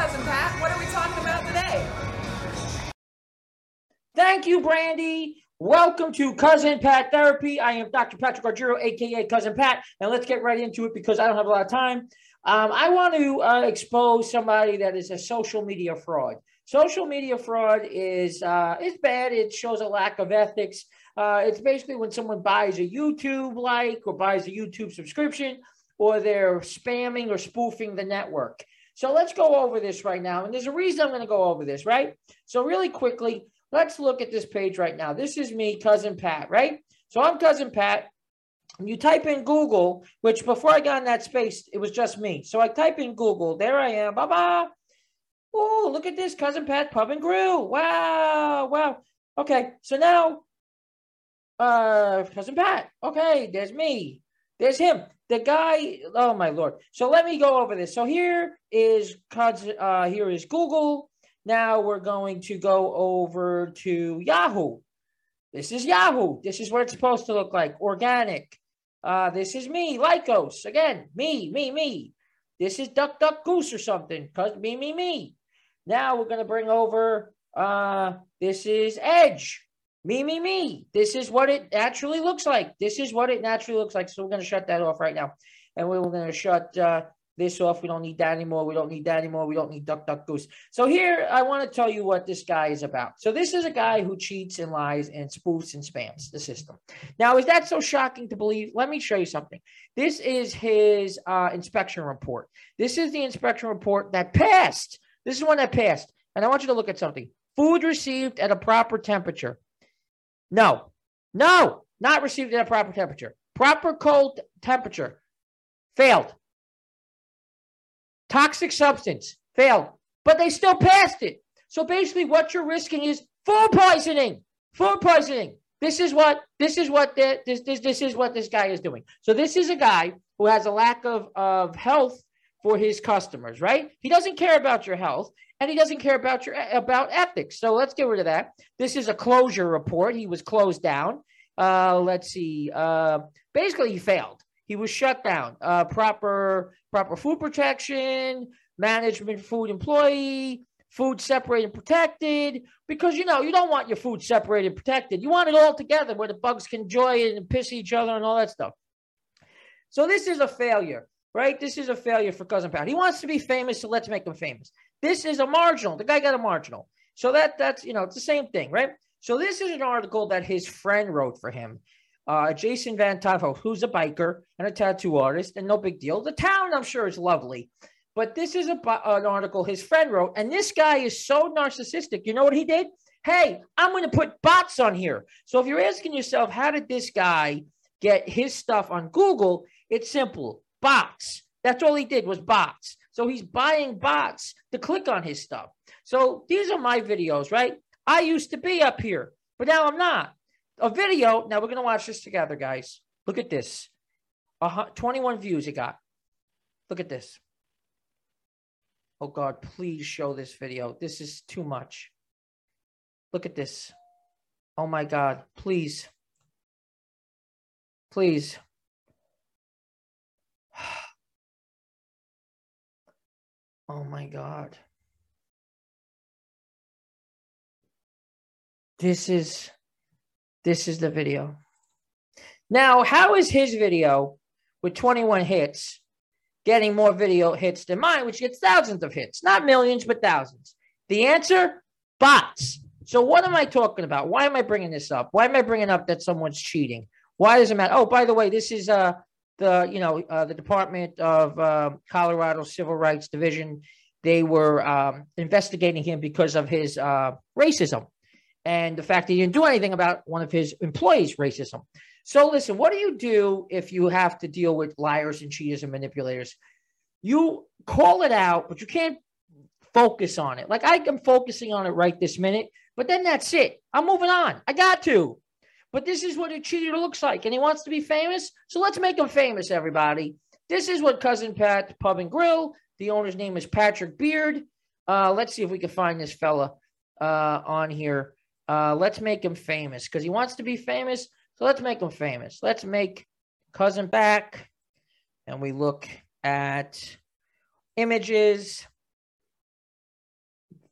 Cousin Pat. What are we talking about today? Thank you, Brandy. Welcome to Cousin Pat Therapy. I am Dr. Patrick Argiro, aka Cousin Pat, and let's get right into it because I don't have a lot of time. Um, I want to uh, expose somebody that is a social media fraud. Social media fraud is uh, bad. It shows a lack of ethics. Uh, it's basically when someone buys a YouTube like or buys a YouTube subscription, or they're spamming or spoofing the network. So let's go over this right now. And there's a reason I'm going to go over this, right? So really quickly, Let's look at this page right now. This is me, Cousin Pat, right? So I'm Cousin Pat. You type in Google, which before I got in that space, it was just me. So I type in Google. There I am. Bye bye. Oh, look at this, Cousin Pat Pub and Grill. Wow, wow. Okay, so now, uh, Cousin Pat. Okay, there's me. There's him. The guy. Oh my lord. So let me go over this. So here is. Uh, here is Google. Now we're going to go over to Yahoo. This is Yahoo. This is what it's supposed to look like organic. Uh, this is me, Lycos. Again, me, me, me. This is Duck, Duck, Goose or something because me, me, me. Now we're to bring over, uh, this is Edge. Me, me, me. This is what it naturally looks like. This is what it naturally looks like. So we're going to shut that off right now. And we're going to shut uh, this off. We don't need that anymore. We don't need that anymore. We don't need duck, duck, goose. So here, I want to tell you what this guy is about. So this is a guy who cheats and lies and spoofs and spams the system. Now, is that so shocking to believe? Let me show you something. This is his uh, inspection report. This is the inspection report that passed. This is one that passed. And I want you to look at something. Food received at a proper temperature. No, no, not received at a proper temperature. Proper cold temperature. Failed. Toxic substance failed, but they still passed it. So basically, what you're risking is food poisoning. Food poisoning. This is what this is what the, this this this is what this guy is doing. So this is a guy who has a lack of of health for his customers, right? He doesn't care about your health and he doesn't care about your about ethics. So let's get rid of that. This is a closure report. He was closed down. Uh, let's see. Uh, basically, he failed. He was shut down. Uh, proper proper food protection, management food employee, food separated and protected. Because you know you don't want your food separated and protected. You want it all together where the bugs can enjoy it and piss each other and all that stuff. So this is a failure, right? This is a failure for Cousin Pat. He wants to be famous, so let's make him famous. This is a marginal. The guy got a marginal. So that that's you know it's the same thing, right? So this is an article that his friend wrote for him uh, Jason Van Tafel, who's a biker and a tattoo artist, and no big deal. The town, I'm sure, is lovely. But this is a, an article his friend wrote, and this guy is so narcissistic. You know what he did? Hey, I'm going to put bots on here. So if you're asking yourself, how did this guy get his stuff on Google? It's simple bots. That's all he did was bots. So he's buying bots to click on his stuff. So these are my videos, right? I used to be up here, but now I'm not a video. Now we're going to watch this together, guys. Look at this. Uh, 21 views it got. Look at this. Oh, God, please show this video. This is too much. Look at this. Oh, my God. Please. Please. Oh, my God. This is this is the video. Now, how is his video with 21 hits getting more video hits than mine, which gets thousands of hits? Not millions, but thousands. The answer bots. So, what am I talking about? Why am I bringing this up? Why am I bringing up that someone's cheating? Why does it matter? Oh, by the way, this is uh, the you know uh, the Department of uh, Colorado Civil Rights Division. They were um, investigating him because of his uh, racism and the fact that he didn't do anything about one of his employees' racism. So, listen, what do you do if you have to deal with liars and cheaters and manipulators? You call it out, but you can't focus on it. Like I am focusing on it right this minute, but then that's it. I'm moving on. I got to. But this is what a cheater looks like, and he wants to be famous. So let's make him famous, everybody. This is what Cousin Pat Pub and Grill. The owner's name is Patrick Beard. Uh, let's see if we can find this fella uh, on here. Uh, let's make him famous because he wants to be famous. So let's make him famous. Let's make cousin back, and we look at images.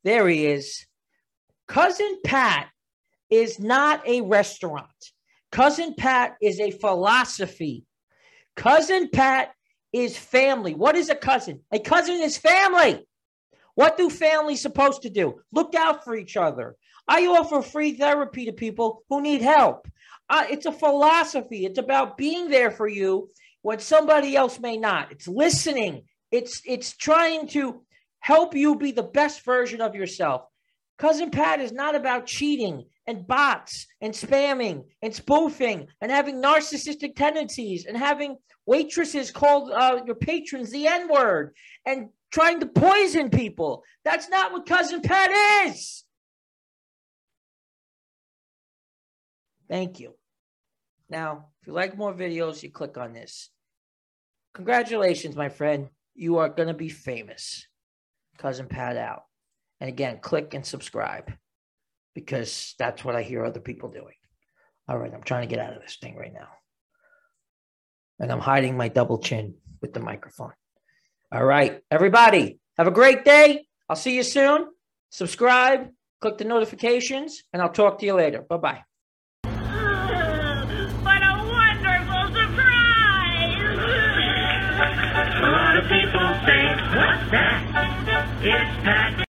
There he is. Cousin Pat is not a restaurant. Cousin Pat is a philosophy. Cousin Pat is family. What is a cousin? A cousin is family. What do families supposed to do? Look out for each other. I offer free therapy to people who need help. Uh, it's a philosophy. It's about being there for you when somebody else may not. It's listening. It's it's trying to help you be the best version of yourself. Cousin Pat is not about cheating and bots and spamming and spoofing and having narcissistic tendencies and having waitresses call uh, your patrons the N word and trying to poison people. That's not what Cousin Pat is. Thank you. Now, if you like more videos, you click on this. Congratulations, my friend. You are going to be famous. Cousin Pat out. And again, click and subscribe because that's what I hear other people doing. All right, I'm trying to get out of this thing right now. And I'm hiding my double chin with the microphone. All right, everybody, have a great day. I'll see you soon. Subscribe, click the notifications, and I'll talk to you later. Bye bye. What a wonderful surprise! A lot of people say, what's that? It's Pat